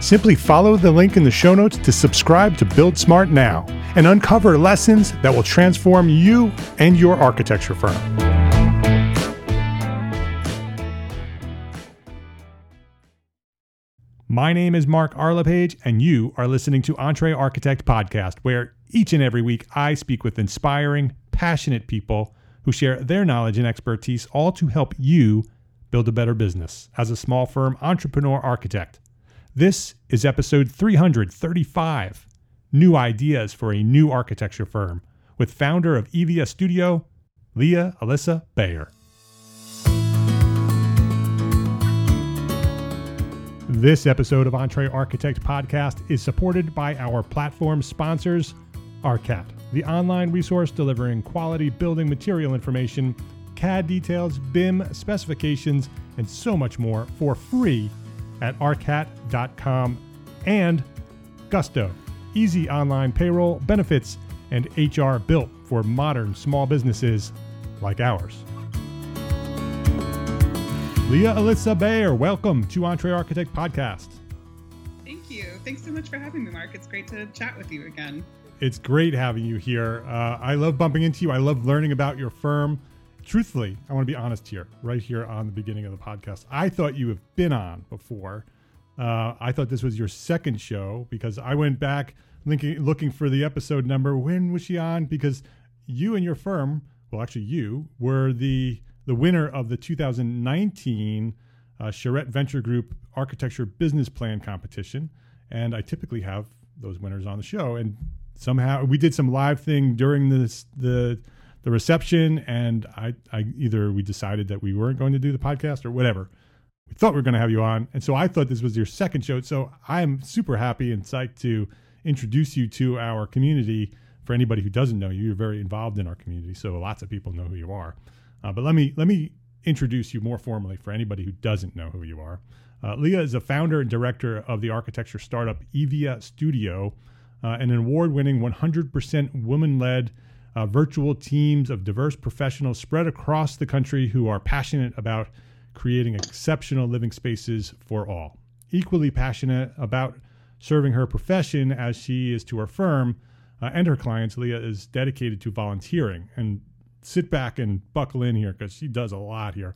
Simply follow the link in the show notes to subscribe to Build Smart now and uncover lessons that will transform you and your architecture firm. My name is Mark R. LePage, and you are listening to Entre Architect Podcast, where each and every week I speak with inspiring, passionate people who share their knowledge and expertise, all to help you build a better business as a small firm entrepreneur architect. This is episode 335 New Ideas for a New Architecture Firm with founder of Evia Studio, Leah Alyssa Bayer. This episode of Entre Architect Podcast is supported by our platform sponsors, ARCAT, the online resource delivering quality building material information, CAD details, BIM specifications, and so much more for free at arcat.com and Gusto, easy online payroll, benefits, and HR built for modern small businesses like ours. Leah Alyssa Bayer, welcome to Entre Architect Podcast. Thank you. Thanks so much for having me, Mark. It's great to chat with you again. It's great having you here. Uh, I love bumping into you. I love learning about your firm truthfully, I want to be honest here, right here on the beginning of the podcast. I thought you have been on before. Uh, I thought this was your second show because I went back linking, looking for the episode number. When was she on? Because you and your firm, well, actually, you were the the winner of the 2019 uh, Charrette Venture Group Architecture Business Plan Competition, and I typically have those winners on the show. And somehow we did some live thing during this the the reception, and I, I either we decided that we weren't going to do the podcast or whatever. We thought we were going to have you on, and so I thought this was your second show. So I'm super happy and psyched to introduce you to our community. For anybody who doesn't know you, you're very involved in our community, so lots of people know who you are. Uh, but let me let me introduce you more formally for anybody who doesn't know who you are. Uh, Leah is a founder and director of the architecture startup Evia Studio, uh, an award-winning 100% woman-led uh, virtual teams of diverse professionals spread across the country who are passionate about creating exceptional living spaces for all. Equally passionate about serving her profession as she is to her firm uh, and her clients, Leah is dedicated to volunteering. And sit back and buckle in here because she does a lot here.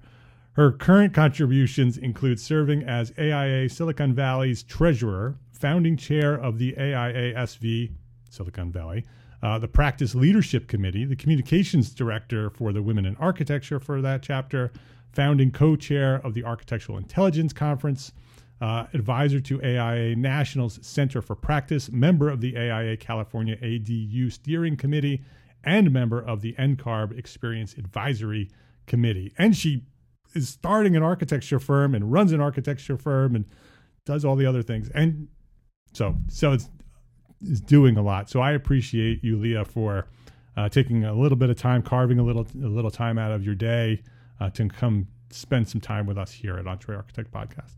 Her current contributions include serving as AIA Silicon Valley's treasurer, founding chair of the AIASV Silicon Valley, uh, the Practice Leadership Committee, the communications director for the Women in Architecture for that chapter, founding co chair of the Architectural Intelligence Conference, uh, advisor to AIA National's Center for Practice, member of the AIA California ADU Steering Committee, and member of the NCARB Experience Advisory Committee. And she is starting an architecture firm and runs an architecture firm and does all the other things. And so, so it's, is doing a lot. So I appreciate you, Leah, for uh, taking a little bit of time, carving a little a little time out of your day uh, to come spend some time with us here at Entre Architect Podcast.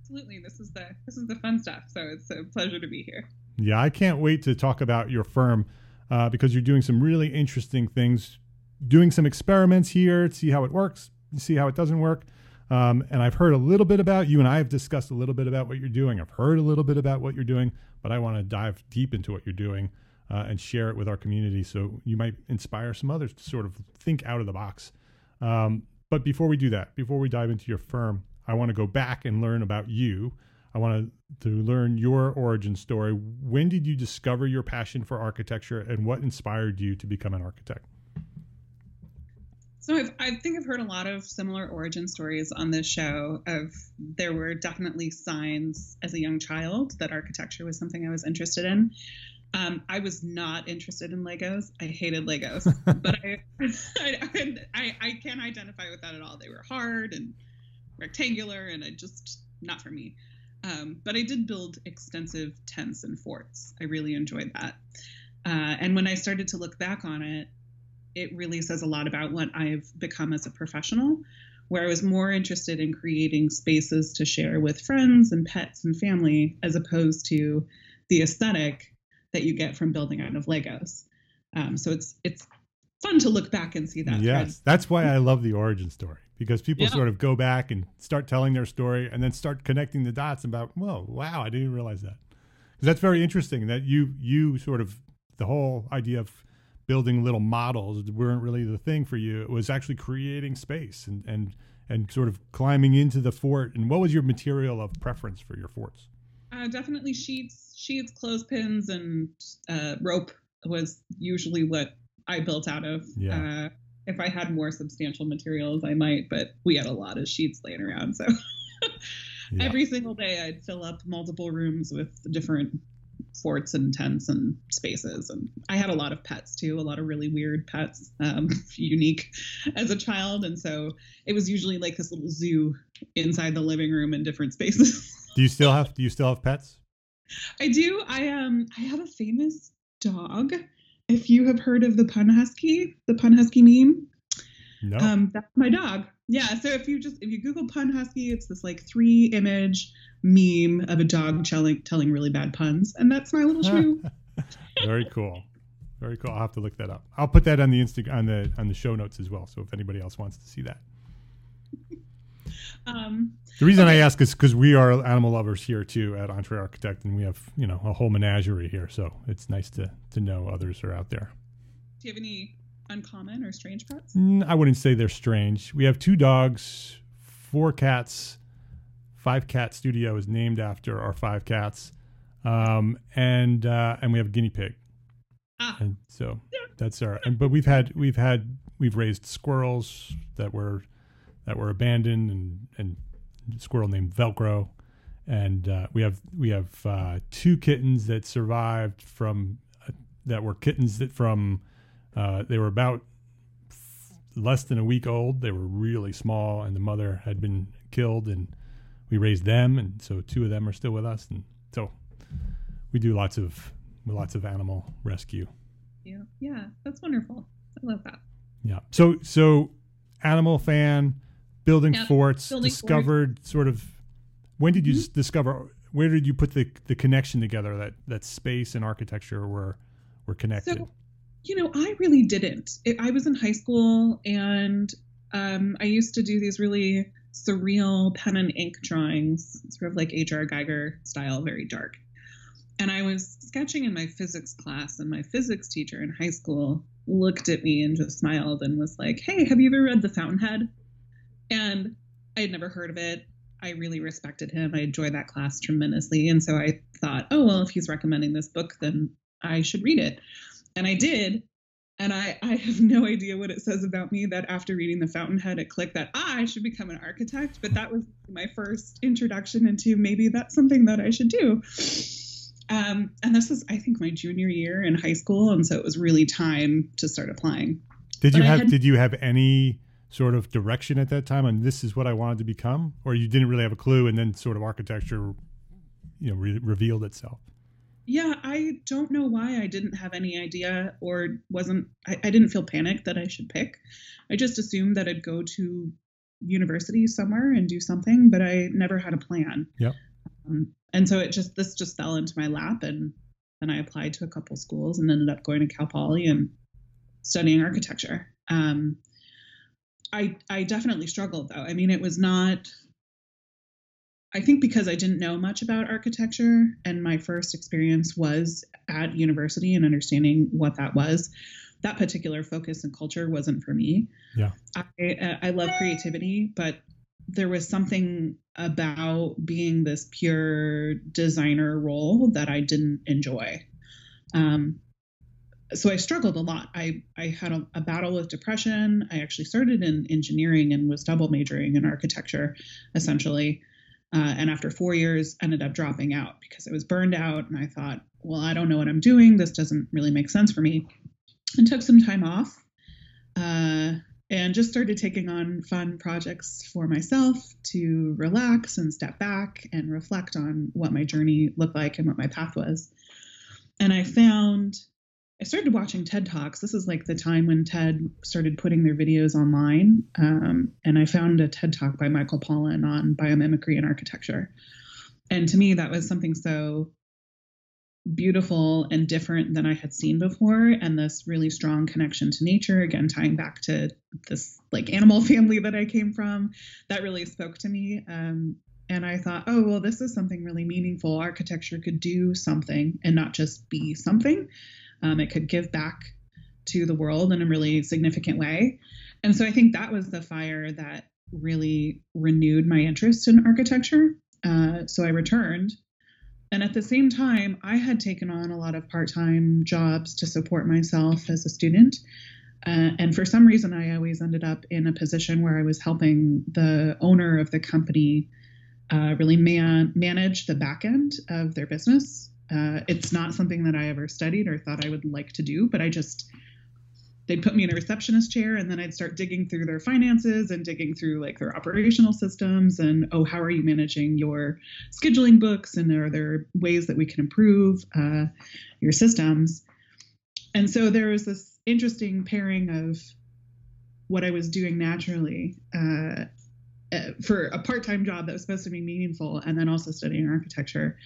Absolutely, this is the this is the fun stuff. So it's a pleasure to be here. Yeah, I can't wait to talk about your firm uh, because you're doing some really interesting things, doing some experiments here, see how it works, see how it doesn't work. Um, and I've heard a little bit about you, and I have discussed a little bit about what you're doing. I've heard a little bit about what you're doing, but I want to dive deep into what you're doing uh, and share it with our community so you might inspire some others to sort of think out of the box. Um, but before we do that, before we dive into your firm, I want to go back and learn about you. I want to, to learn your origin story. When did you discover your passion for architecture and what inspired you to become an architect? So I've, I think I've heard a lot of similar origin stories on this show. Of there were definitely signs as a young child that architecture was something I was interested in. Um, I was not interested in Legos. I hated Legos, but I, I, I, I can't identify with that at all. They were hard and rectangular, and I just not for me. Um, but I did build extensive tents and forts. I really enjoyed that. Uh, and when I started to look back on it, it really says a lot about what I've become as a professional, where I was more interested in creating spaces to share with friends and pets and family as opposed to the aesthetic that you get from building out of Legos. Um, so it's it's fun to look back and see that. Yes, thread. that's why I love the origin story because people yeah. sort of go back and start telling their story and then start connecting the dots about, whoa, wow, I didn't realize that. Because that's very interesting that you you sort of the whole idea of building little models weren't really the thing for you. It was actually creating space and and and sort of climbing into the fort. And what was your material of preference for your forts? Uh, definitely sheets, sheets, clothespins, and uh, rope was usually what I built out of. Yeah. Uh, if I had more substantial materials, I might, but we had a lot of sheets laying around. So yeah. every single day, I'd fill up multiple rooms with different forts and tents and spaces. And I had a lot of pets too, a lot of really weird pets, um, unique as a child. And so it was usually like this little zoo inside the living room in different spaces. do you still have do you still have pets? I do. I um I have a famous dog. If you have heard of the pun husky, the pun husky meme, no. Um, that's my dog. Yeah. So if you just if you Google pun husky, it's this like three image meme of a dog telling telling really bad puns, and that's my little shrew. Very cool. Very cool. I'll have to look that up. I'll put that on the Insta on the on the show notes as well. So if anybody else wants to see that. Um, the reason okay. I ask is because we are animal lovers here too at entre architect and we have you know a whole menagerie here. So it's nice to to know others are out there. Do you have any uncommon or strange pets? Mm, I wouldn't say they're strange. We have two dogs, four cats, five cat studio is named after our five cats, um, and uh, and we have a guinea pig. Ah. And so that's our. And, but we've had we've had we've raised squirrels that were that were abandoned and and squirrel named Velcro, and uh, we have we have uh, two kittens that survived from uh, that were kittens that from uh, they were about less than a week old. They were really small, and the mother had been killed, and we raised them, and so two of them are still with us, and so we do lots of lots of animal rescue. Yeah, yeah, that's wonderful. I love that. Yeah. So so animal fan, building yep. forts, building discovered forts. sort of. When did you mm-hmm. discover? Where did you put the the connection together that that space and architecture were were connected? So, you know, I really didn't. It, I was in high school and um, I used to do these really surreal pen and ink drawings, sort of like H.R. Giger style, very dark. And I was sketching in my physics class, and my physics teacher in high school looked at me and just smiled and was like, Hey, have you ever read The Fountainhead? And I had never heard of it. I really respected him. I enjoyed that class tremendously. And so I thought, oh, well, if he's recommending this book, then I should read it and I did. And I, I have no idea what it says about me that after reading The Fountainhead, it clicked that ah, I should become an architect. But that was my first introduction into maybe that's something that I should do. Um, and this was, I think, my junior year in high school, and so it was really time to start applying. Did but you have had, Did you have any sort of direction at that time and this is what I wanted to become or you didn't really have a clue and then sort of architecture you know re- revealed itself yeah I don't know why I didn't have any idea or wasn't I, I didn't feel panicked that I should pick I just assumed that I'd go to university somewhere and do something but I never had a plan yeah um, and so it just this just fell into my lap and then I applied to a couple schools and ended up going to Cal Poly and studying architecture um, I I definitely struggled though. I mean, it was not. I think because I didn't know much about architecture, and my first experience was at university and understanding what that was. That particular focus and culture wasn't for me. Yeah, I I love creativity, but there was something about being this pure designer role that I didn't enjoy. Um, so I struggled a lot. I, I had a, a, battle with depression. I actually started in engineering and was double majoring in architecture, essentially. Uh, and after four years, ended up dropping out because I was burned out. And I thought, well, I don't know what I'm doing. This doesn't really make sense for me. And took some time off uh, and just started taking on fun projects for myself to relax and step back and reflect on what my journey looked like and what my path was. And I found I started watching TED Talks. This is like the time when TED started putting their videos online. Um, and I found a TED Talk by Michael Pawlyn on biomimicry and architecture. And to me, that was something so beautiful and different than I had seen before. And this really strong connection to nature, again, tying back to this like animal family that I came from, that really spoke to me. Um, and I thought, oh, well, this is something really meaningful. Architecture could do something and not just be something. Um, it could give back to the world in a really significant way. And so I think that was the fire that really renewed my interest in architecture. Uh, so I returned. And at the same time, I had taken on a lot of part time jobs to support myself as a student. Uh, and for some reason, I always ended up in a position where I was helping the owner of the company uh, really man- manage the back end of their business. Uh, it's not something that I ever studied or thought I would like to do, but I just they'd put me in a receptionist chair and then I'd start digging through their finances and digging through like their operational systems and oh how are you managing your scheduling books and are there ways that we can improve uh, your systems? And so there was this interesting pairing of what I was doing naturally uh, uh for a part-time job that was supposed to be meaningful and then also studying architecture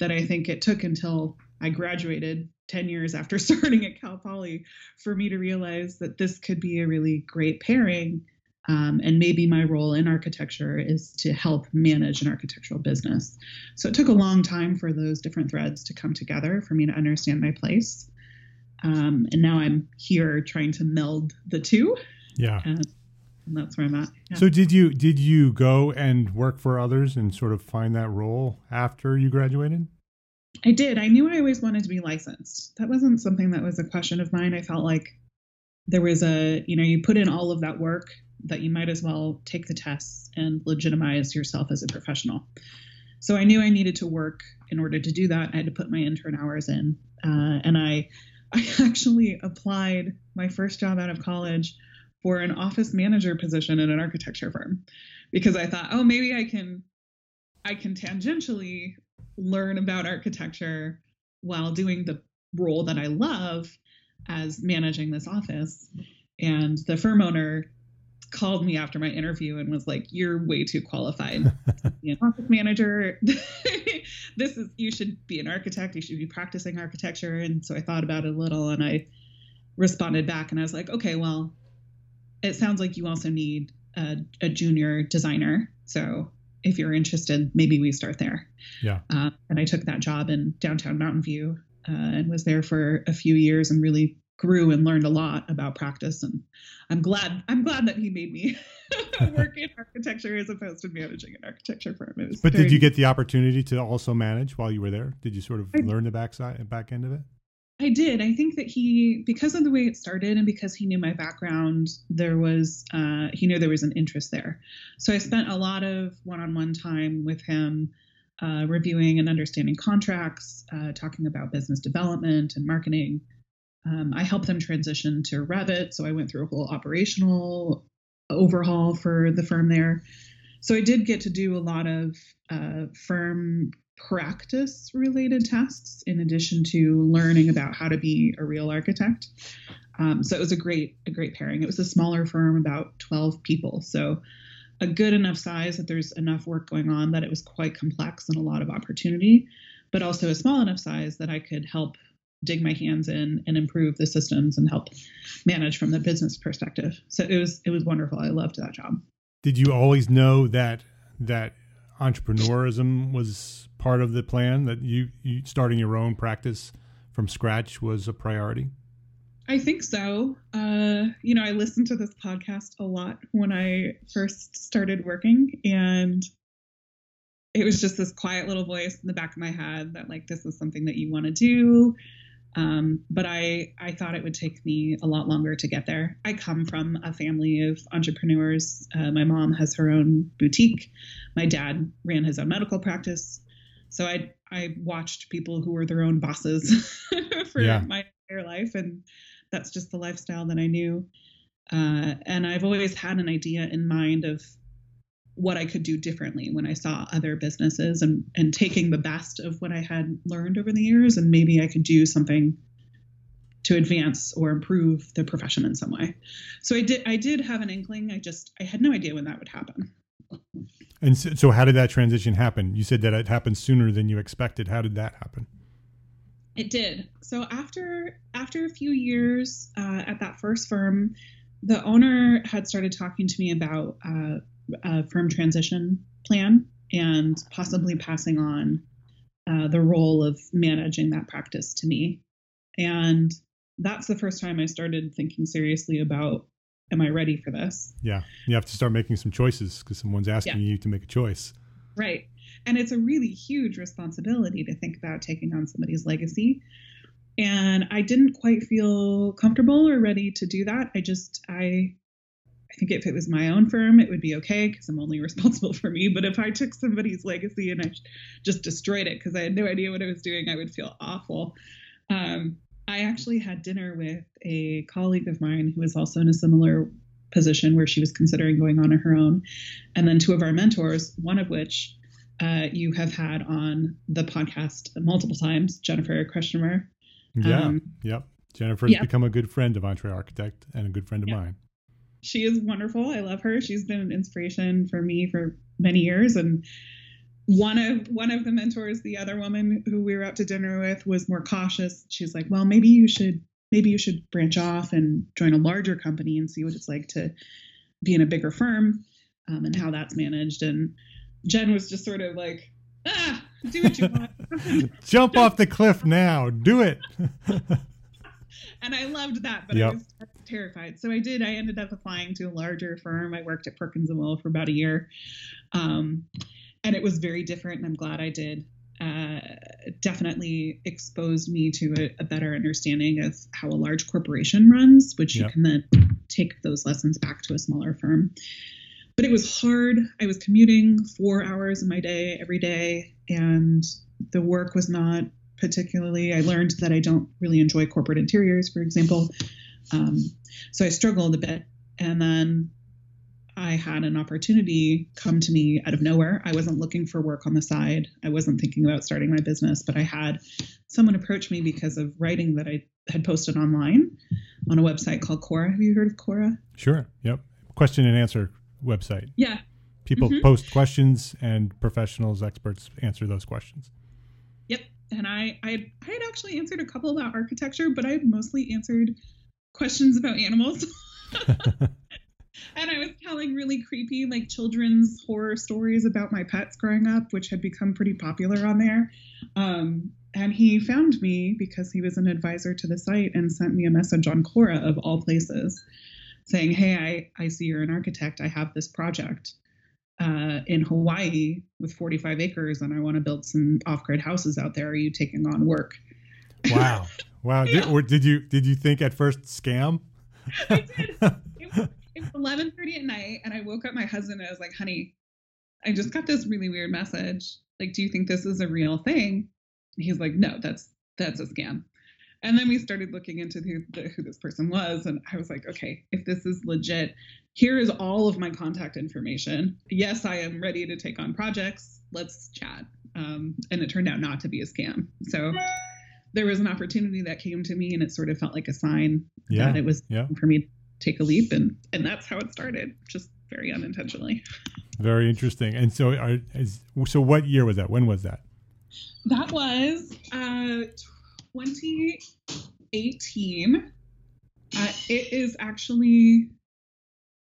that I think it took until I graduated 10 years after starting at Cal Poly for me to realize that this could be a really great pairing. Um, and maybe my role in architecture is to help manage an architectural business. So it took a long time for those different threads to come together for me to understand my place. Um, and now I'm here trying to meld the two. Yeah. And, and that's where I'm at. Yeah. So did you did you go and work for others and sort of find that role after you graduated? I did. I knew I always wanted to be licensed. That wasn't something that was a question of mine. I felt like there was a, you know, you put in all of that work that you might as well take the tests and legitimize yourself as a professional. So I knew I needed to work in order to do that. I had to put my intern hours in, uh, and I, I actually applied my first job out of college for an office manager position in an architecture firm because I thought, oh, maybe I can I can tangentially learn about architecture while doing the role that I love as managing this office. And the firm owner called me after my interview and was like, "You're way too qualified to be an office manager. this is you should be an architect. You should be practicing architecture." And so I thought about it a little, and I responded back, and I was like, "Okay, well, it sounds like you also need a, a junior designer. So if you're interested, maybe we start there. Yeah. Uh, and I took that job in downtown Mountain View uh, and was there for a few years and really grew and learned a lot about practice. And I'm glad I'm glad that he made me work in architecture as opposed to managing an architecture firm. but very, did you get the opportunity to also manage while you were there? Did you sort of I, learn the backside and back end of it? I did. I think that he, because of the way it started and because he knew my background, there was, uh, he knew there was an interest there. So I spent a lot of one on one time with him, uh, reviewing and understanding contracts, uh, talking about business development and marketing. Um, I helped them transition to Revit. So I went through a whole operational overhaul for the firm there. So I did get to do a lot of uh, firm practice related tasks in addition to learning about how to be a real architect. Um, so it was a great a great pairing. It was a smaller firm, about 12 people, so a good enough size that there's enough work going on that it was quite complex and a lot of opportunity, but also a small enough size that I could help dig my hands in and improve the systems and help manage from the business perspective. So it was it was wonderful. I loved that job. Did you always know that that entrepreneurism was part of the plan that you, you starting your own practice from scratch was a priority? I think so. Uh, you know, I listened to this podcast a lot when I first started working, and it was just this quiet little voice in the back of my head that, like, this is something that you want to do. Um, but I, I thought it would take me a lot longer to get there. I come from a family of entrepreneurs. Uh, my mom has her own boutique. My dad ran his own medical practice. So I, I watched people who were their own bosses for yeah. my entire life. And that's just the lifestyle that I knew. Uh, and I've always had an idea in mind of what I could do differently when I saw other businesses and, and taking the best of what I had learned over the years and maybe I could do something to advance or improve the profession in some way. So I did I did have an inkling. I just I had no idea when that would happen. And so, so how did that transition happen? You said that it happened sooner than you expected. How did that happen? It did. So after after a few years uh, at that first firm, the owner had started talking to me about uh, a firm transition plan and possibly passing on uh, the role of managing that practice to me. And that's the first time I started thinking seriously about am I ready for this? Yeah. You have to start making some choices because someone's asking yeah. you to make a choice. Right. And it's a really huge responsibility to think about taking on somebody's legacy. And I didn't quite feel comfortable or ready to do that. I just, I I think if it was my own firm, it would be okay because I'm only responsible for me. But if I took somebody's legacy and I just destroyed it because I had no idea what I was doing, I would feel awful. Um, I actually had dinner with a colleague of mine who was also in a similar position where she was considering going on her own. And then two of our mentors, one of which uh, you have had on the podcast multiple times, Jennifer Kretschmer. Yeah. Um, yep. Jennifer's yep. become a good friend of Entre Architect and a good friend of yep. mine she is wonderful. I love her. She's been an inspiration for me for many years. And one of one of the mentors, the other woman who we were out to dinner with, was more cautious. She's like, "Well, maybe you should maybe you should branch off and join a larger company and see what it's like to be in a bigger firm um, and how that's managed." And Jen was just sort of like, "Ah, do what you want. Jump off the cliff now. Do it." and I loved that, but yep. I was terrified. So I did. I ended up applying to a larger firm. I worked at Perkins and Will for about a year, um, and it was very different. And I'm glad I did. Uh, definitely exposed me to a, a, better understanding of how a large corporation runs, which yep. you can then take those lessons back to a smaller firm. But it was hard. I was commuting four hours of my day every day, and the work was not particularly. I learned that I don't really enjoy corporate interiors, for example. Um, so I struggled a bit. And then I had an opportunity come to me out of nowhere. I wasn't looking for work on the side. I wasn't thinking about starting my business, but I had someone approach me because of writing that I had posted online on a website called Quora. Have you heard of Quora? Sure. Yep. Question and answer website. Yeah. People mm-hmm. post questions and professionals, experts answer those questions. Yep and I I had, I had actually answered a couple about architecture, but I mostly answered questions about animals. and I was telling really creepy like children's horror stories about my pets growing up, which had become pretty popular on there. Um, and he found me because he was an advisor to the site and sent me a message on Quora of all places saying, Hey, I, I see you're an architect. I have this project uh, in Hawaii with 45 acres and I want to build some off-grid houses out there. Are you taking on work? Wow. Wow. yeah. did, or did you, did you think at first scam? I did. It was, it was 1130 at night and I woke up my husband and I was like, honey, I just got this really weird message. Like, do you think this is a real thing? And he's like, no, that's, that's a scam. and then we started looking into who, the, who this person was, and I was like, okay, if this is legit, here is all of my contact information. Yes, I am ready to take on projects. Let's chat. Um, and it turned out not to be a scam. So there was an opportunity that came to me, and it sort of felt like a sign Yeah, that it was yeah. for me to take a leap, and and that's how it started, just very unintentionally. Very interesting. And so, are, is, so what year was that? When was that? That was uh, 2018. Uh, it is actually,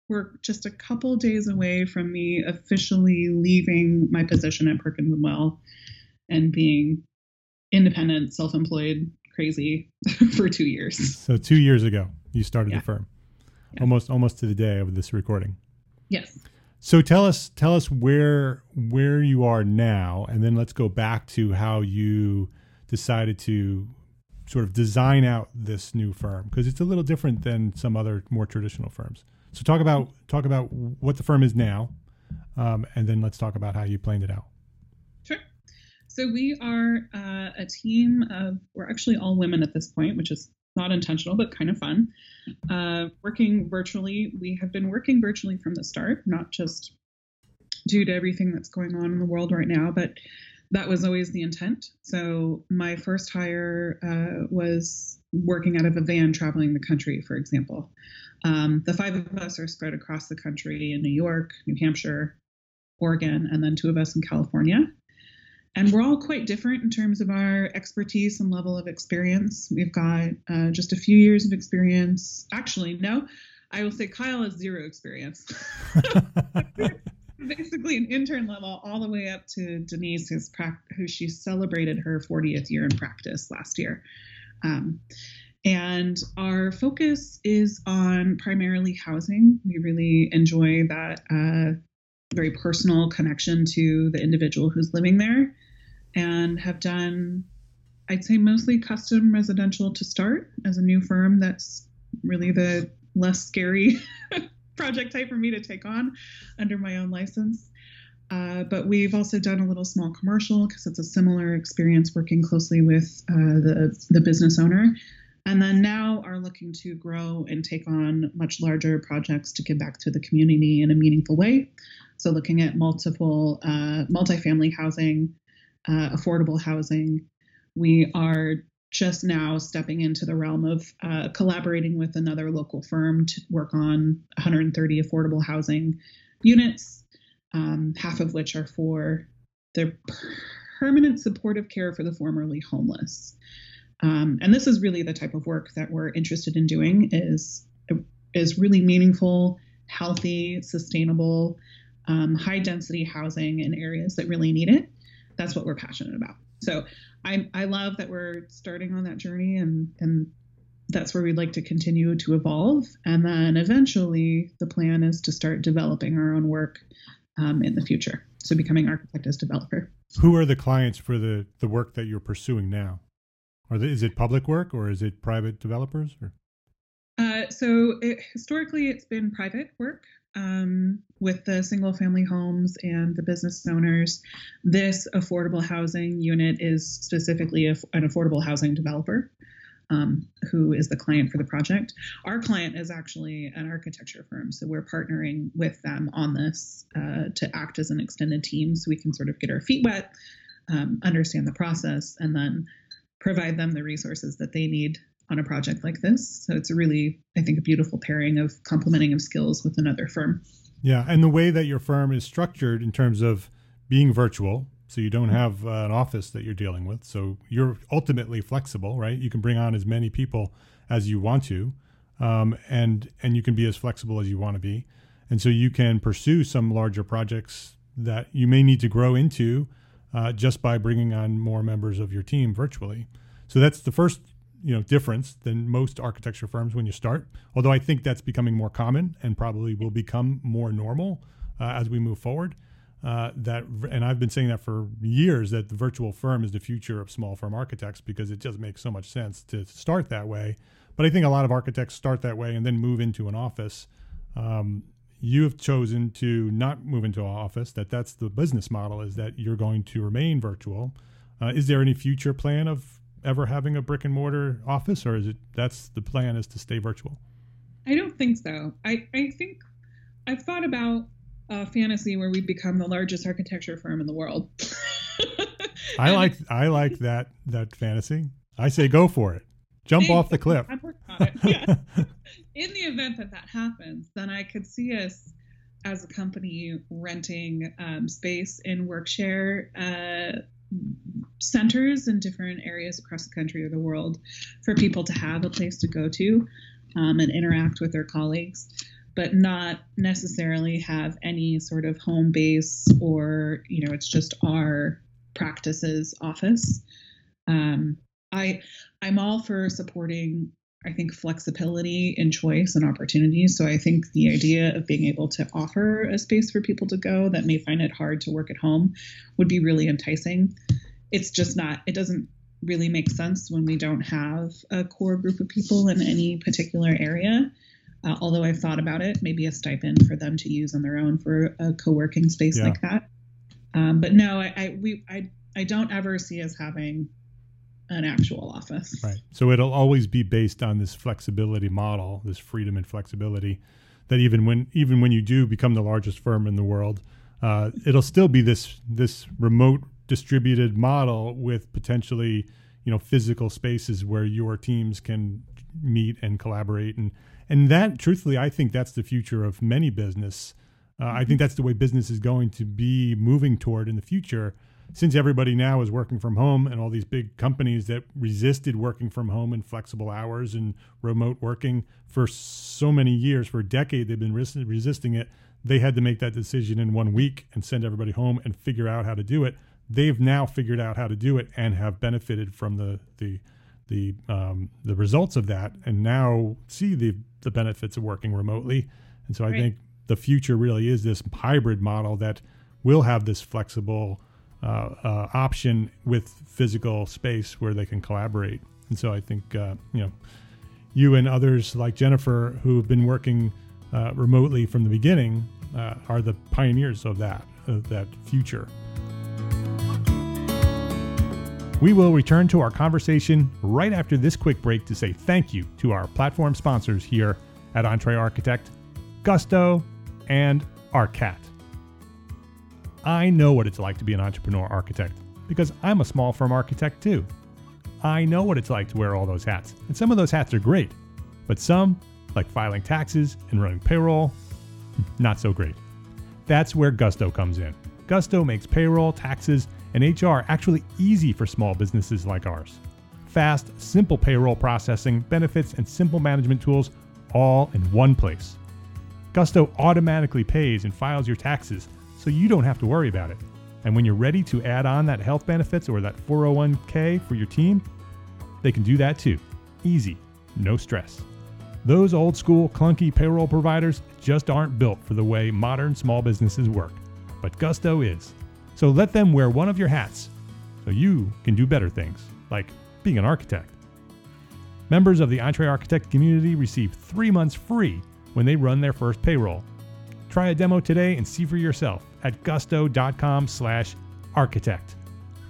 we're just a couple days away from me officially leaving my position at Perkins and Will and being independent, self employed, crazy for two years. So two years ago, you started Yeah. the firm, Yeah. almost almost to the day of this recording. Yes. So tell us tell us where where you are now, and then let's go back to how you decided to sort of design out this new firm because it's a little different than some other more traditional firms. So talk about talk about what the firm is now, um, and then let's talk about how you planned it out. So we are uh, a team of, we're actually all women at this point, which is not intentional, but kind of fun. Uh, working virtually. We have been working virtually from the start, not just due to everything that's going on in the world right now, but that was always the intent. So my first hire uh, was working out of a van traveling the country, for example. Um, the five of us are spread across the country in New York, New Hampshire, Oregon, and then two of us in California. And we're all quite different in terms of our expertise and level of experience. We've got uh, just a few years of experience. Actually, no, I will say Kyle has zero experience. Basically, an intern level, all the way up to Denise, who's prac- who she celebrated her 40th year in practice last year. Um, and our focus is on primarily housing. We really enjoy that uh, very personal connection to the individual who's living there and have done, I'd say, mostly custom residential to start as a new firm. That's really the less scary project type for me to take on under my own license. Uh, but we've also done a little small commercial because it's a similar experience working closely with uh, the, the business owner. And then now are looking to grow and take on much larger projects to give back to the community in a meaningful way. So looking at multiple uh, multifamily housing, uh, affordable housing. We are just now stepping into the realm of uh, collaborating with another local firm to work on 130 affordable housing units, um, half of which are for the permanent supportive care for the formerly homeless. Um, and this is really the type of work that we're interested in doing is is really meaningful, healthy, sustainable, um, high density housing in areas that really need it. That's what we're passionate about. So I, I love that we're starting on that journey and, and that's where we'd like to continue to evolve. And then eventually the plan is to start developing our own work um, in the future. So becoming architect as developer. Who are the clients for the the work that you're pursuing now? Are the, is it public work or is it private developers? Or? Uh, so it, historically, it's been private work um, with the single family homes and the business owners. This affordable housing unit is specifically a, an affordable housing developer um, who is the client for the project. Our client is actually an architecture firm, so we're partnering with them on this uh, to act as an extended team so we can sort of get our feet wet, um, understand the process, and then provide them the resources that they need on a project like this. So it's a really, I think, a beautiful pairing of complementing of skills with another firm. Yeah, and the way that your firm is structured in terms of being virtual, so you don't have uh, an office that you're dealing with. So you're ultimately flexible, right? You can bring on as many people as you want to, um, and and you can be as flexible as you want to be, and so you can pursue some larger projects that you may need to grow into uh, just by bringing on more members of your team virtually. So that's the first you know difference than most architecture firms when you start. Although I think that's becoming more common and probably will become more normal uh, as we move forward. Uh, that and I've been saying that for years that the virtual firm is the future of small firm architects because it just makes so much sense to start that way. But I think a lot of architects start that way and then move into an office. Um, you have chosen to not move into an office. That that's the business model is that you're going to remain virtual. Uh, is there any future plan of ever having a brick and mortar office, or is it that's the plan is to stay virtual? I don't think so. I, I think I've thought about a fantasy where we become the largest architecture firm in the world. I like I like that that fantasy. I say go for it. Jump off the cliff. Yeah. In the event that that happens, then I could see us as a company renting um, space in workshare uh, centers in different areas across the country or the world for people to have a place to go to um, and interact with their colleagues, but not necessarily have any sort of home base or, you know, it's just our practices office. Um, I I'm all for supporting I think flexibility in choice and opportunities. So I think the idea of being able to offer a space for people to go that may find it hard to work at home would be really enticing. It's just not it doesn't really make sense when we don't have a core group of people in any particular area. Uh, although I've thought about it, maybe a stipend for them to use on their own for a co-working space Yeah. like that. Um, but no, I, I we I I don't ever see us having an actual office. Right. So it'll always be based on this flexibility model, this freedom and flexibility. That even when even when you do become the largest firm in the world, uh, it'll still be this this remote distributed model with potentially you know physical spaces where your teams can meet and collaborate and and that truthfully I think that's the future of many business. Uh, I think that's the way business is going to be moving toward in the future since everybody now is working from home and all these big companies that resisted working from home and flexible hours and remote working for so many years for a decade they've been res- resisting it they had to make that decision in one week and send everybody home and figure out how to do it. They've now figured out how to do it and have benefited from the the the um, the results of that. And now see the the benefits of working remotely. And so i Right. think the future really is this hybrid model that will have this flexible uh, uh, option with physical space where they can collaborate. And so I think uh, you know you and others like Jennifer who have been working uh, remotely from the beginning uh, are the pioneers of that of that future. We will return to our conversation right after this quick break to say thank you to our platform sponsors here at Entre Architect, Gusto, and Arcat. I know what it's like to be an entrepreneur architect because I'm a small firm architect too. I know what it's like to wear all those hats, and some of those hats are great, but some, like filing taxes and running payroll, not so great. That's where Gusto comes in. Gusto makes payroll, taxes, and HR actually easy for small businesses like ours. Fast, simple payroll processing, benefits, and simple management tools all in one place. Gusto automatically pays and files your taxes so you don't have to worry about it. And when you're ready to add on that health benefits or that 401k for your team, they can do that too. Easy, no stress. Those old school clunky payroll providers just aren't built for the way modern small businesses work. But Gusto is. So let them wear one of your hats so you can do better things, like being an architect. Members of the Entre Architect community receive three months free when they run their first payroll. Try a demo today and see for yourself at gusto.com slash architect.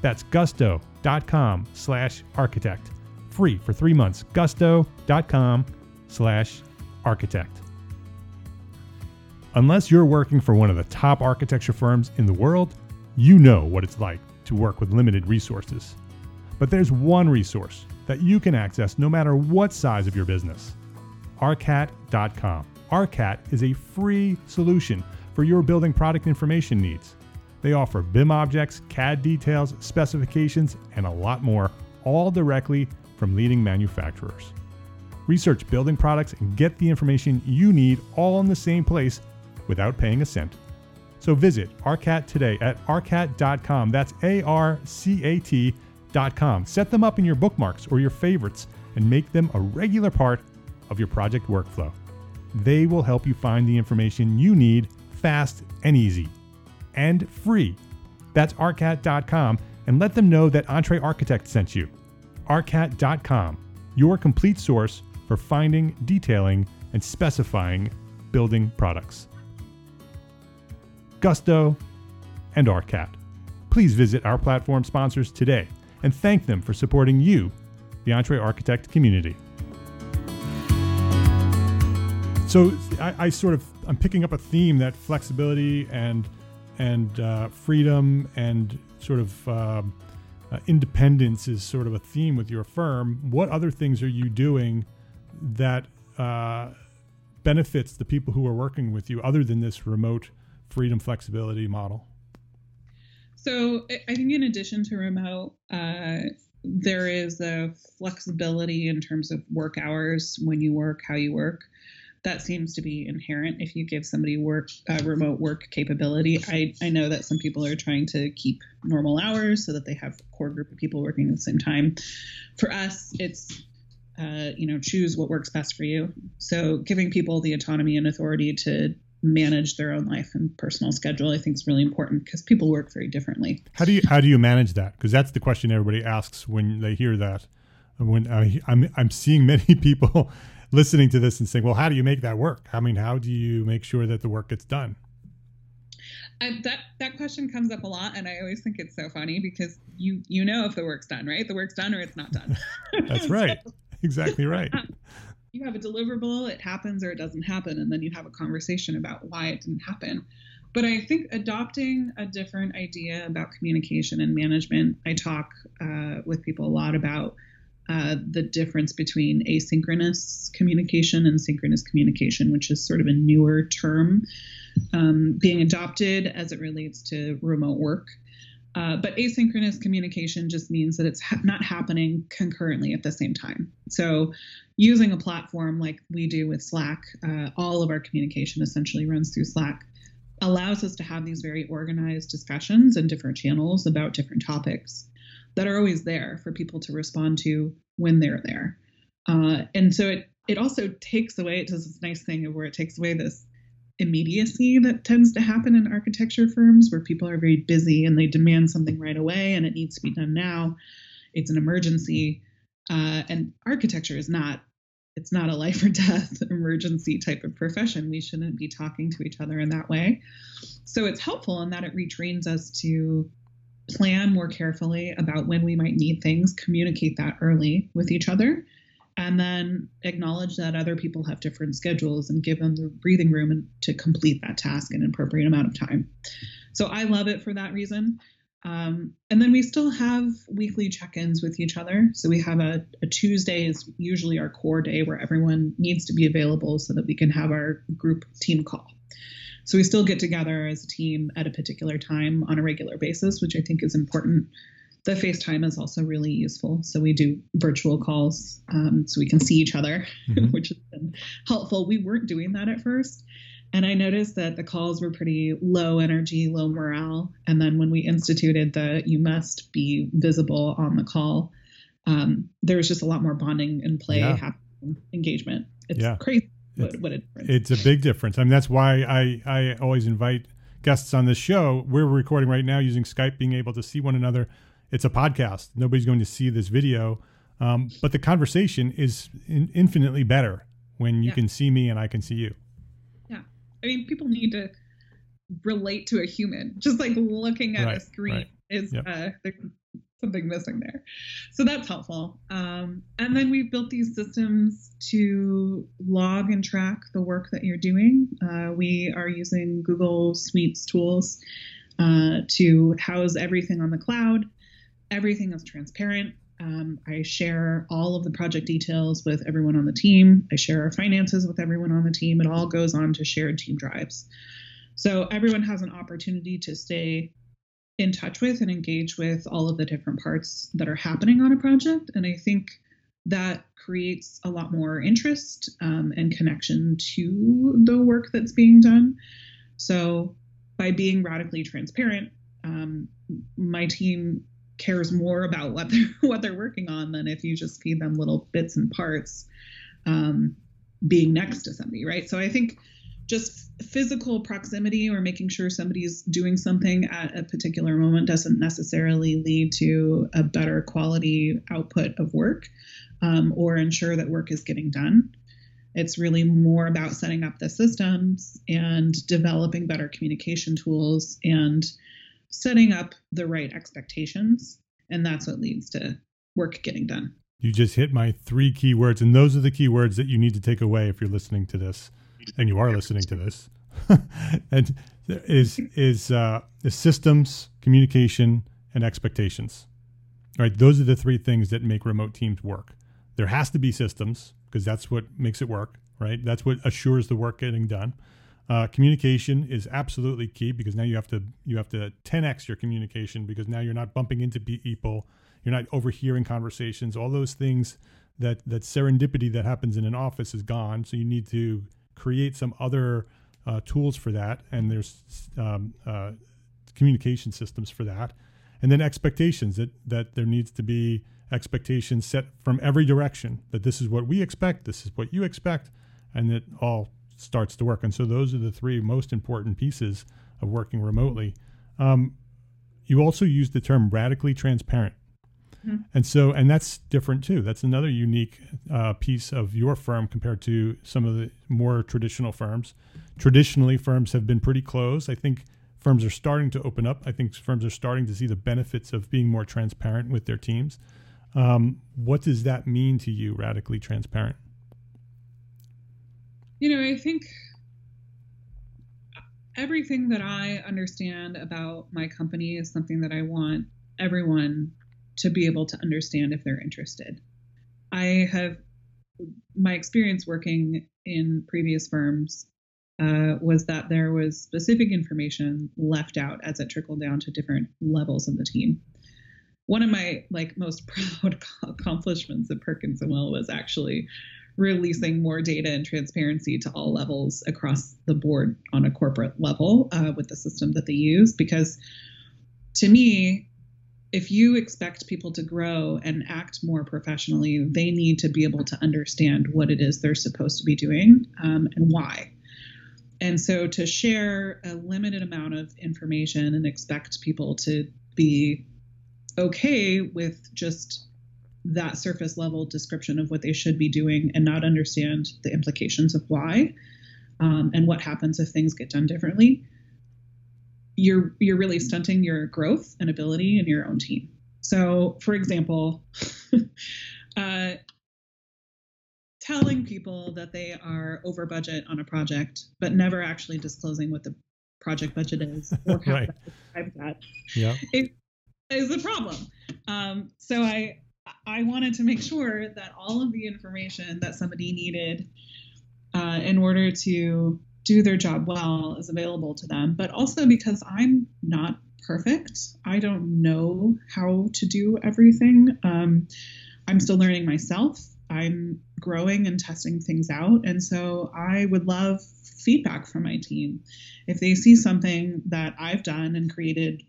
That's gusto.com slash architect. Free for three months. Gusto.com slash architect. Unless you're working for one of the top architecture firms in the world, you know what it's like to work with limited resources. But there's one resource that you can access no matter what size of your business arcat.com. Arcat is a free solution for your building product information needs. They offer BIM objects, CAD details, specifications, and a lot more, all directly from leading manufacturers. Research building products and get the information you need all in the same place without paying a cent. So visit Arcat today at arcat.com. That's A R C A T.com. Set them up in your bookmarks or your favorites and make them a regular part of your project workflow. They will help you find the information you need fast and easy and free. That's arcat.com and let them know that Entre Architect sent you. arcat.com, your complete source for finding, detailing, and specifying building products. Gusto, and Arcat. Please visit our platform sponsors today and thank them for supporting you the Entre Architect community. So I, I, sort of I'm picking up a theme that flexibility and and uh, freedom and sort of um, uh, independence is sort of a theme with your firm. What other things are you doing that uh, benefits the people who are working with you, other than this remote freedom flexibility model? So I think in addition to remote, uh, there is a flexibility in terms of work hours, when you work, how you work that seems to be inherent if you give somebody work uh, remote work capability. I, I know that some people are trying to keep normal hours so that they have a core group of people working at the same time. For us, it's uh, you know choose what works best for you. So giving people the autonomy and authority to manage their own life and personal schedule i think is really important because people work very differently how do you how do you manage that because that's the question everybody asks when they hear that when uh, I'm, I'm seeing many people listening to this and saying, well, how do you make that work? I mean, how do you make sure that the work gets done? I, that that question comes up a lot, and I always think it's so funny because you you know if the work's done, right? The work's done or it's not done. That's right. so, exactly right. You have a deliverable, it happens or it doesn't happen, and then you have a conversation about why it didn't happen. But I think adopting a different idea about communication and management, I talk uh, with people a lot about uh, the difference between asynchronous communication and synchronous communication, which is sort of a newer term um, being adopted as it relates to remote work. Uh, but asynchronous communication just means that it's ha- not happening concurrently at the same time. So, using a platform like we do with Slack, uh, all of our communication essentially runs through Slack, allows us to have these very organized discussions in different channels about different topics that are always there for people to respond to when they're there. Uh, and so it it also takes away it does this nice thing of where it takes away this immediacy that tends to happen in architecture firms where people are very busy and they demand something right away and it needs to be done now. It's an emergency, uh, and architecture is not it's not a life or death emergency type of profession. We shouldn't be talking to each other in that way. So it's helpful in that it retrains us to plan more carefully about when we might need things, communicate that early with each other, and then acknowledge that other people have different schedules and give them the breathing room to complete that task in an appropriate amount of time. So I love it for that reason. Um, and then we still have weekly check-ins with each other. So we have a, a, Tuesday is usually our core day where everyone needs to be available so that we can have our group team call. So we still get together as a team at a particular time on a regular basis, which I think is important. The FaceTime is also really useful. So we do virtual calls um, so we can see each other, mm-hmm. which has been helpful. We weren't doing that at first. And I noticed that the calls were pretty low energy, low morale. And then when we instituted the you must be visible on the call, um, there was just a lot more bonding and play yeah. happening, engagement. It's yeah. crazy what, what it's a big difference. I mean, that's why I, I always invite guests on this show. We're recording right now using Skype, being able to see one another. It's a podcast. Nobody's going to see this video, um, but the conversation is in, infinitely better when you yeah. can see me and I can see you. Yeah, I mean, people need to relate to a human. Just like looking at right, a screen right. is yep. uh, something missing there. So that's helpful. Um, and then we've built these systems to log and track the work that you're doing. Uh, we are using Google Suites tools uh, to house everything on the cloud. Everything is transparent. Um, I share all of the project details with everyone on the team. I share our finances with everyone on the team. It all goes on to shared team drives. So everyone has an opportunity to stay in touch with and engage with all of the different parts that are happening on a project. And I think that creates a lot more interest um, and connection to the work that's being done. So, by being radically transparent, um, my team cares more about what they're what they're working on than if you just feed them little bits and parts um, being next to somebody, right? So I think just physical proximity or making sure somebody's doing something at a particular moment doesn't necessarily lead to a better quality output of work um, or ensure that work is getting done. It's really more about setting up the systems and developing better communication tools and setting up the right expectations. And that's what leads to work getting done. You just hit my three key words, and those are the key words that you need to take away if you're listening to this, and you are listening to this. and is is uh, is systems, communication, and expectations. Right, those are the three things that make remote teams work. There has to be systems because that's what makes it work. Right, that's what assures the work getting done. Uh, communication is absolutely key because now you have to you have to 10x your communication because now you're not bumping into people, you're not overhearing conversations. All those things that that serendipity that happens in an office is gone. So you need to create some other uh, tools for that, and there's um, uh, communication systems for that, and then expectations that that there needs to be expectations set from every direction that this is what we expect, this is what you expect, and that all starts to work. And so those are the three most important pieces of working remotely. Um, you also use the term radically transparent. Mm-hmm. And so, and that's different too. That's another unique uh, piece of your firm compared to some of the more traditional firms. Traditionally, firms have been pretty closed. I think firms are starting to open up. I think firms are starting to see the benefits of being more transparent with their teams. Um, what does that mean to you, radically transparent? You know, I think everything that I understand about my company is something that I want everyone to be able to understand if they're interested. I have my experience working in previous firms uh, was that there was specific information left out as it trickled down to different levels of the team. One of my like most proud accomplishments at Perkins and Will was actually releasing more data and transparency to all levels across the board on a corporate level uh, with the system that they use. Because to me, if you expect people to grow and act more professionally, they need to be able to understand what it is they're supposed to be doing um, and why. And so to share a limited amount of information and expect people to be okay with just that surface level description of what they should be doing and not understand the implications of why um, and what happens if things get done differently you're you're really stunting your growth and ability in your own team so for example uh, telling people that they are over budget on a project but never actually disclosing what the project budget is or how right. that yeah. it is a problem um, so i I wanted to make sure that all of the information that somebody needed uh, in order to do their job well is available to them, but also because I'm not perfect. I don't know how to do everything. Um, I'm still learning myself. I'm growing and testing things out. And so I would love feedback from my team. If they see something that I've done and created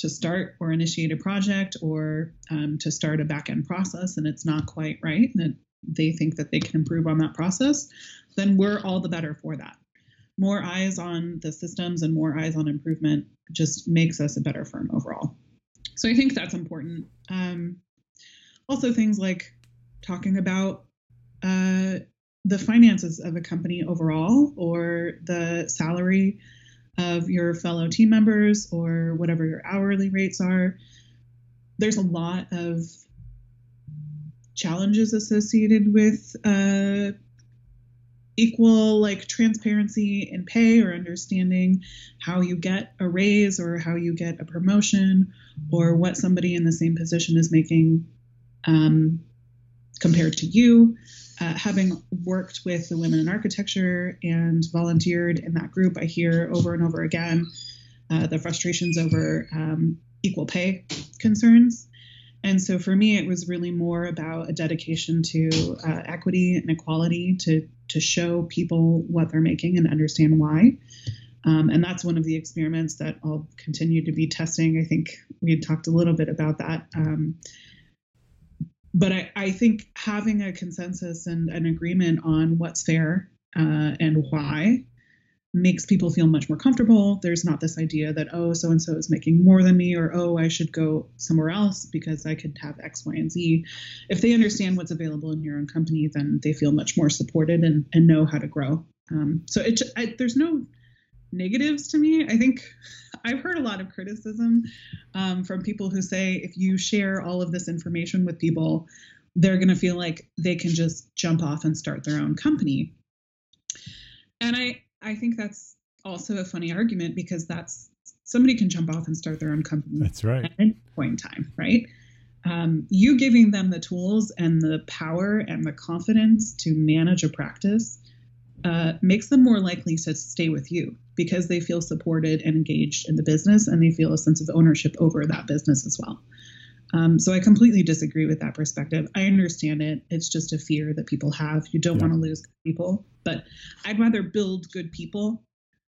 to start or initiate a project or um, to start a back end process and it's not quite right and they think that they can improve on that process, then we're all the better for that. More eyes on the systems and more eyes on improvement just makes us a better firm overall. So I think that's important. Um, also, things like talking about uh, the finances of a company overall or the salary of your fellow team members or whatever your hourly rates are. There's a lot of challenges associated with uh, equal like transparency in pay or understanding how you get a raise or how you get a promotion or what somebody in the same position is making um, compared to you uh, having worked with the Women in Architecture and volunteered in that group, I hear over and over again uh, the frustrations over um, equal pay concerns. And so for me, it was really more about a dedication to uh, equity and equality to, to show people what they're making and understand why. Um, and that's one of the experiments that I'll continue to be testing. I think we had talked a little bit about that. Um, but I, I think having a consensus and an agreement on what's fair uh, and why makes people feel much more comfortable. There's not this idea that, oh, so and so is making more than me, or oh, I should go somewhere else because I could have X, Y, and Z. If they understand what's available in your own company, then they feel much more supported and, and know how to grow. Um, so it, I, there's no negatives to me. I think I've heard a lot of criticism um, from people who say if you share all of this information with people, they're going to feel like they can just jump off and start their own company. And I I think that's also a funny argument because that's somebody can jump off and start their own company. That's right. At any point in time, right? Um, you giving them the tools and the power and the confidence to manage a practice uh, makes them more likely to stay with you because they feel supported and engaged in the business and they feel a sense of ownership over that business as well. Um, so I completely disagree with that perspective. I understand it. It's just a fear that people have. You don't yeah. want to lose people, but I'd rather build good people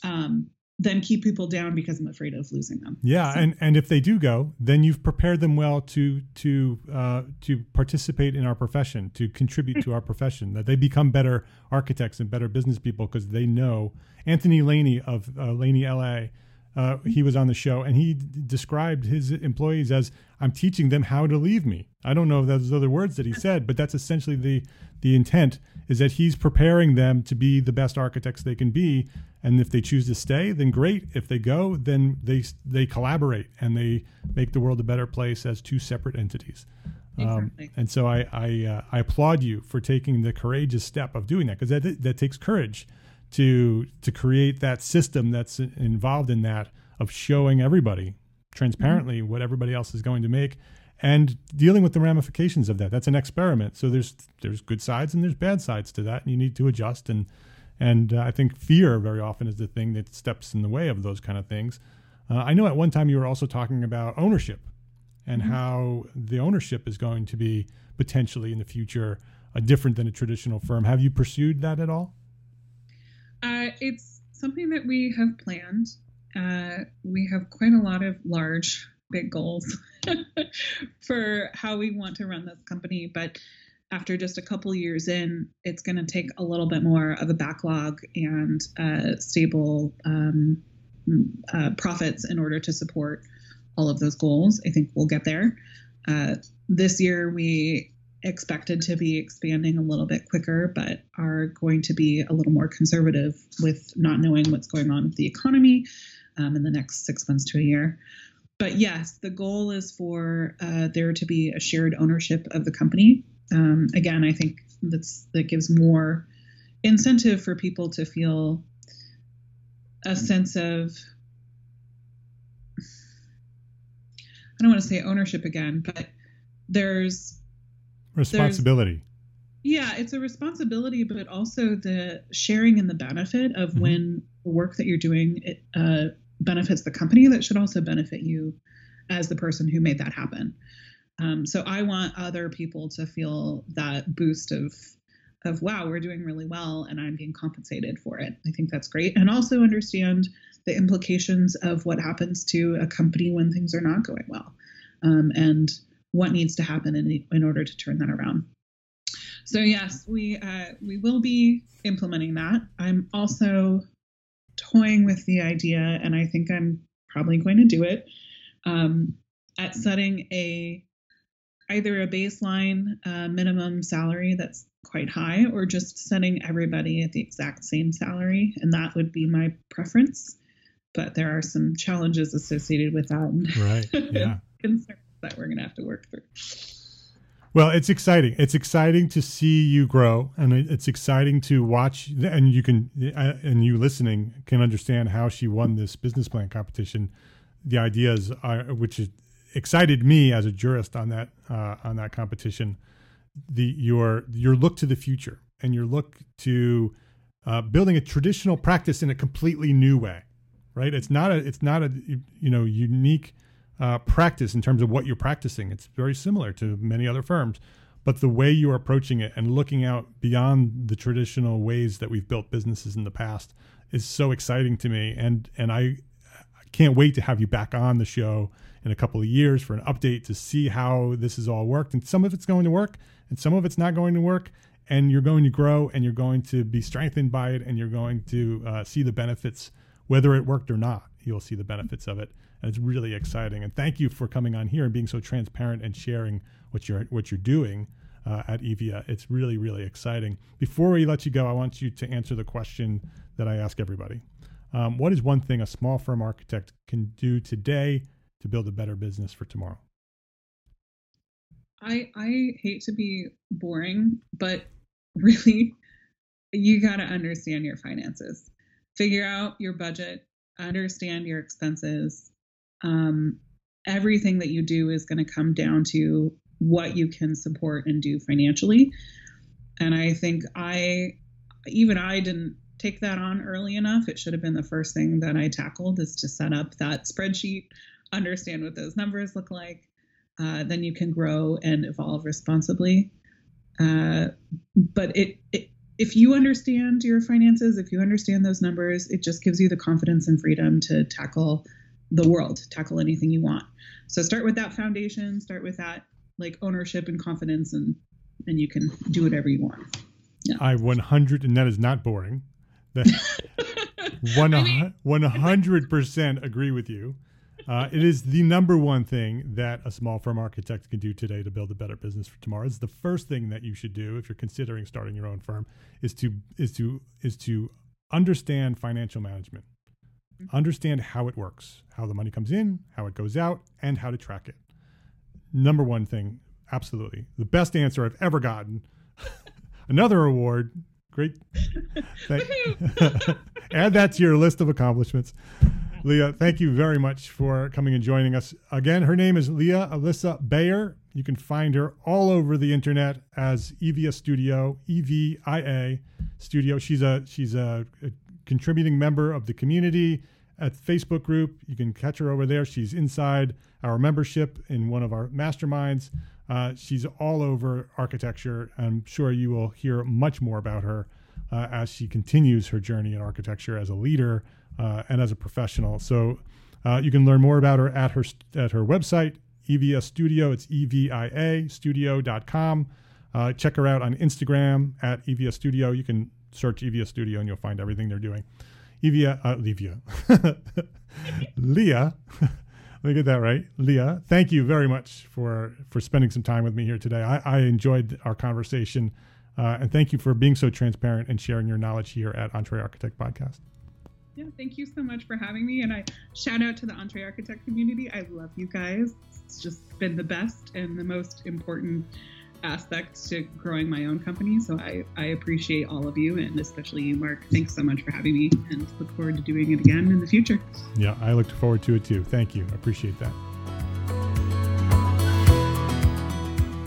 um, than keep people down because I'm afraid of losing them. Yeah, so. and and if they do go, then you've prepared them well to to uh, to participate in our profession, to contribute to our profession. That they become better architects and better business people because they know. Anthony Laney of uh, Laney LA uh, he was on the show and he d- described his employees as I'm teaching them how to leave me. I don't know if those other words that he said, but that's essentially the the intent is that he's preparing them to be the best architects they can be. And if they choose to stay, then great. If they go, then they they collaborate and they make the world a better place as two separate entities. Um, exactly. Um, and so I I, uh, I applaud you for taking the courageous step of doing that because that that takes courage to to create that system that's involved in that of showing everybody transparently mm-hmm. what everybody else is going to make and dealing with the ramifications of that. That's an experiment. So there's there's good sides and there's bad sides to that and you need to adjust. And and uh, i think fear very often is the thing that steps in the way of those kind of things. Uh, i know at one time you were also talking about ownership and mm-hmm. how the ownership is going to be potentially in the future uh, different than a traditional firm. Have you pursued that at all uh, it's something that we have planned. Uh, we have quite a lot of large, big goals for how we want to run this company, but after just a couple years in, it's going to take a little bit more of a backlog and uh, stable um, uh, profits in order to support all of those goals. I think we'll get there. Uh, this year, we expected to be expanding a little bit quicker, but are going to be a little more conservative with not knowing what's going on with the economy um, in the next six months to a year. But yes, the goal is for uh, there to be a shared ownership of the company. Um, again, I think that's that gives more incentive for people to feel a sense of I don't want to say ownership again, but there's responsibility. Yeah it's a responsibility but also the sharing and the benefit of mm-hmm. when the work that you're doing it, uh, benefits the company that should also benefit you as the person who made that happen. Um, so i want other people to feel that boost of of wow we're doing really well and i'm being compensated for it. I think that's great. And also understand the implications of what happens to a company when things are not going well. Um, and what needs to happen in, in order to turn that around. So yes, we uh, we will be implementing that. I'm also toying with the idea, and I think I'm probably going to do it um, at setting a either a baseline uh, minimum salary that's quite high, or just setting everybody at the exact same salary, and that would be my preference. But there are some challenges associated with that. Right. Yeah that we're going to have to work through. Well, it's exciting. It's exciting to see you grow, and it's exciting to watch. And you can, uh, and you listening can understand how she won this business plan competition. The ideas, are, which excited me as a jurist on that uh, on that competition, the your your look to the future and your look to uh, building a traditional practice in a completely new way. Right? It's not a it's not a you know unique uh, practice in terms of what you're practicing. It's very similar to many other firms, but the way you're approaching it and looking out beyond the traditional ways that we've built businesses in the past is so exciting to me. And and I can't wait to have you back on the show in a couple of years for an update to see how this has all worked. And some of it's going to work, and some of it's not going to work. And you're going to grow, and you're going to be strengthened by it, and you're going to uh, see the benefits, whether it worked or not. You'll see the benefits of it it's really exciting. And thank you for coming on here and being so transparent and sharing what you're what you're doing uh, at Evia. It's really really exciting. Before we let you go, I want you to answer the question that I ask everybody. Um, what is one thing a small firm architect can do today to build a better business for tomorrow? I I hate to be boring, but really you got to understand your finances. Figure out your budget, understand your expenses. Um, everything that you do is going to come down to what you can support and do financially. And I think I, even I didn't take that on early enough. It should have been the first thing that I tackled is to set up that spreadsheet, understand what those numbers look like. Uh, then you can grow and evolve responsibly. Uh, but it, it, if you understand your finances, if you understand those numbers, it just gives you the confidence and freedom to tackle the world, tackle anything you want. So start with that foundation, start with that like ownership and confidence and and you can do whatever you want. Yeah. I 100 and that is not boring. That 100% agree with you. Uh, it is the number one thing that a small firm architect can do today to build a better business for tomorrow. It's the first thing that you should do if you're considering starting your own firm is to is to is to understand financial management. Understand how it works, how the money comes in, how it goes out, and how to track it. Number one thing, absolutely. The best answer I've ever gotten. Another award. Great. Thank- Add that to your list of accomplishments. Leah, thank you very much for coming and joining us. Again, her name is Leah Alyssa Bayer. You can find her all over the internet as Evia Studio, E V I A Studio. She's a she's a, a contributing member of the community at the Facebook group. You can catch her over there. She's inside our membership in one of our masterminds. Uh, she's all over architecture. I'm sure you will hear much more about her uh, as she continues her journey in architecture as a leader uh, and as a professional. So uh, you can learn more about her at her at her website, Evia Studio. It's E V I A Studio.com. Uh, check her out on Instagram at Evia Studio. You can search Evia Studio and you'll find everything they're doing. Evia, uh, Leah. Let me get that right, Leah. Thank you very much for for spending some time with me here today. I, I enjoyed our conversation, uh, and thank you for being so transparent and sharing your knowledge here at Entre Architect Podcast. Yeah, thank you so much for having me. And I shout out to the Entre Architect community. I love you guys. It's just been the best and the most important aspect to growing my own company. So I, I appreciate all of you and especially you, Mark. Thanks so much for having me and look forward to doing it again in the future. Yeah, I look forward to it too. Thank you. I appreciate that.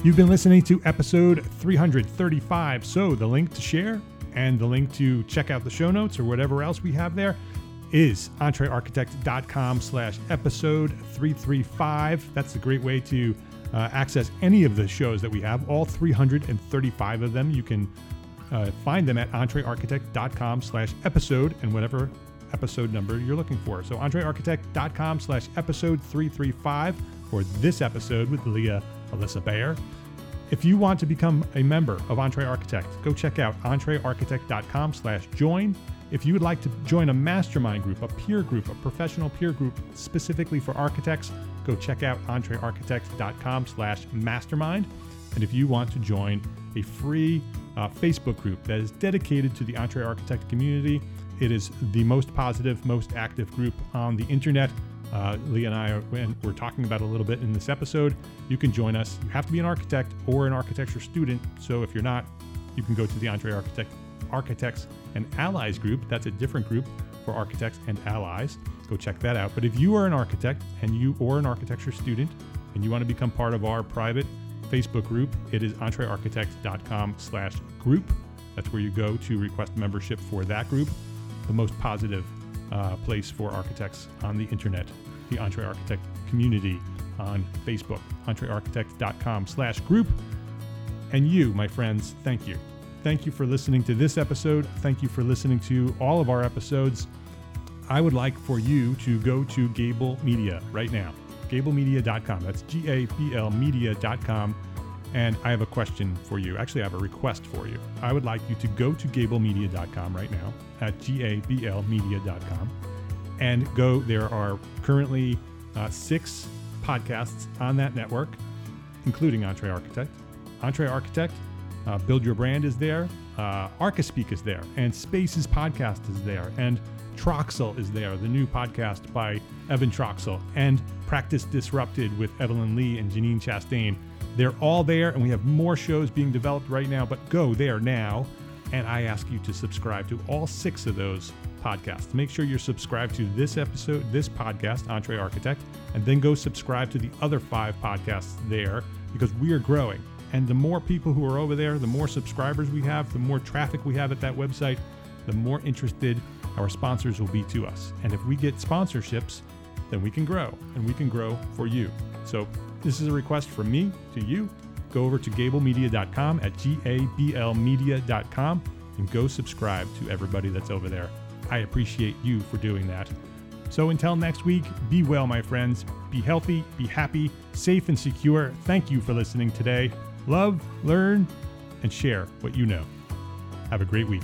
You've been listening to episode 335. So the link to share and the link to check out the show notes or whatever else we have there is entrearchitect.com slash episode 335. That's a great way to uh, access any of the shows that we have, all 335 of them. You can uh, find them at entrearchitect.com slash episode and whatever episode number you're looking for. So entrearchitect.com slash episode 335 for this episode with Leah Alyssa Bayer. If you want to become a member of EntreArchitect, go check out entrearchitect.com slash join. If you would like to join a mastermind group, a peer group, a professional peer group specifically for architects, go check out entrearchitects.com slash mastermind. And if you want to join a free uh, Facebook group that is dedicated to the EntreArchitect community, it is the most positive, most active group on the internet uh, Lee and I are, we're talking about a little bit in this episode. You can join us. You have to be an architect or an architecture student. So if you're not, you can go to the EntreArchitect Architects and Allies group. That's a different group for architects and allies. Go check that out. But if you are an architect and you or an architecture student and you want to become part of our private Facebook group, it is entrearchitect.com slash group. That's where you go to request membership for that group. The most positive uh, place for architects on the internet, the EntreArchitect community on Facebook, entrearchitect.com slash group. And you, my friends, thank you. Thank you for listening to this episode. Thank you for listening to all of our episodes. I would like for you to go to Gabl Media right now, gablmedia.com. That's G A B L media.com. And I have a question for you. Actually, I have a request for you. I would like you to go to gablmedia.com right now at gablmedia.com and go. There are currently uh, six podcasts on that network, including EntreArchitect. Entre Architect, uh, Build Your Brand is there, uh, Archispeak is there, and Spaces Podcast is there, and Troxel is there, the new podcast by Evan Troxel, and Practice Disrupted with Evelyn Lee and Janine Chastain They're all there, and we have more shows being developed right now, but go there now. And I ask you to subscribe to all six of those podcasts. Make sure you're subscribed to this episode, this podcast, Entre Architect, and then go subscribe to the other five podcasts there because we are growing. And the more people who are over there, the more subscribers we have, the more traffic we have at that website, the more interested our sponsors will be to us. And if we get sponsorships, then we can grow and we can grow for you. So this is a request from me to you. Go over to gablmedia.com at G A B L media.com and go subscribe to everybody that's over there. I appreciate you for doing that. So until next week, be well, my friends. Be healthy, be happy, safe, and secure. Thank you for listening today. Love, learn, and share what you know. Have a great week.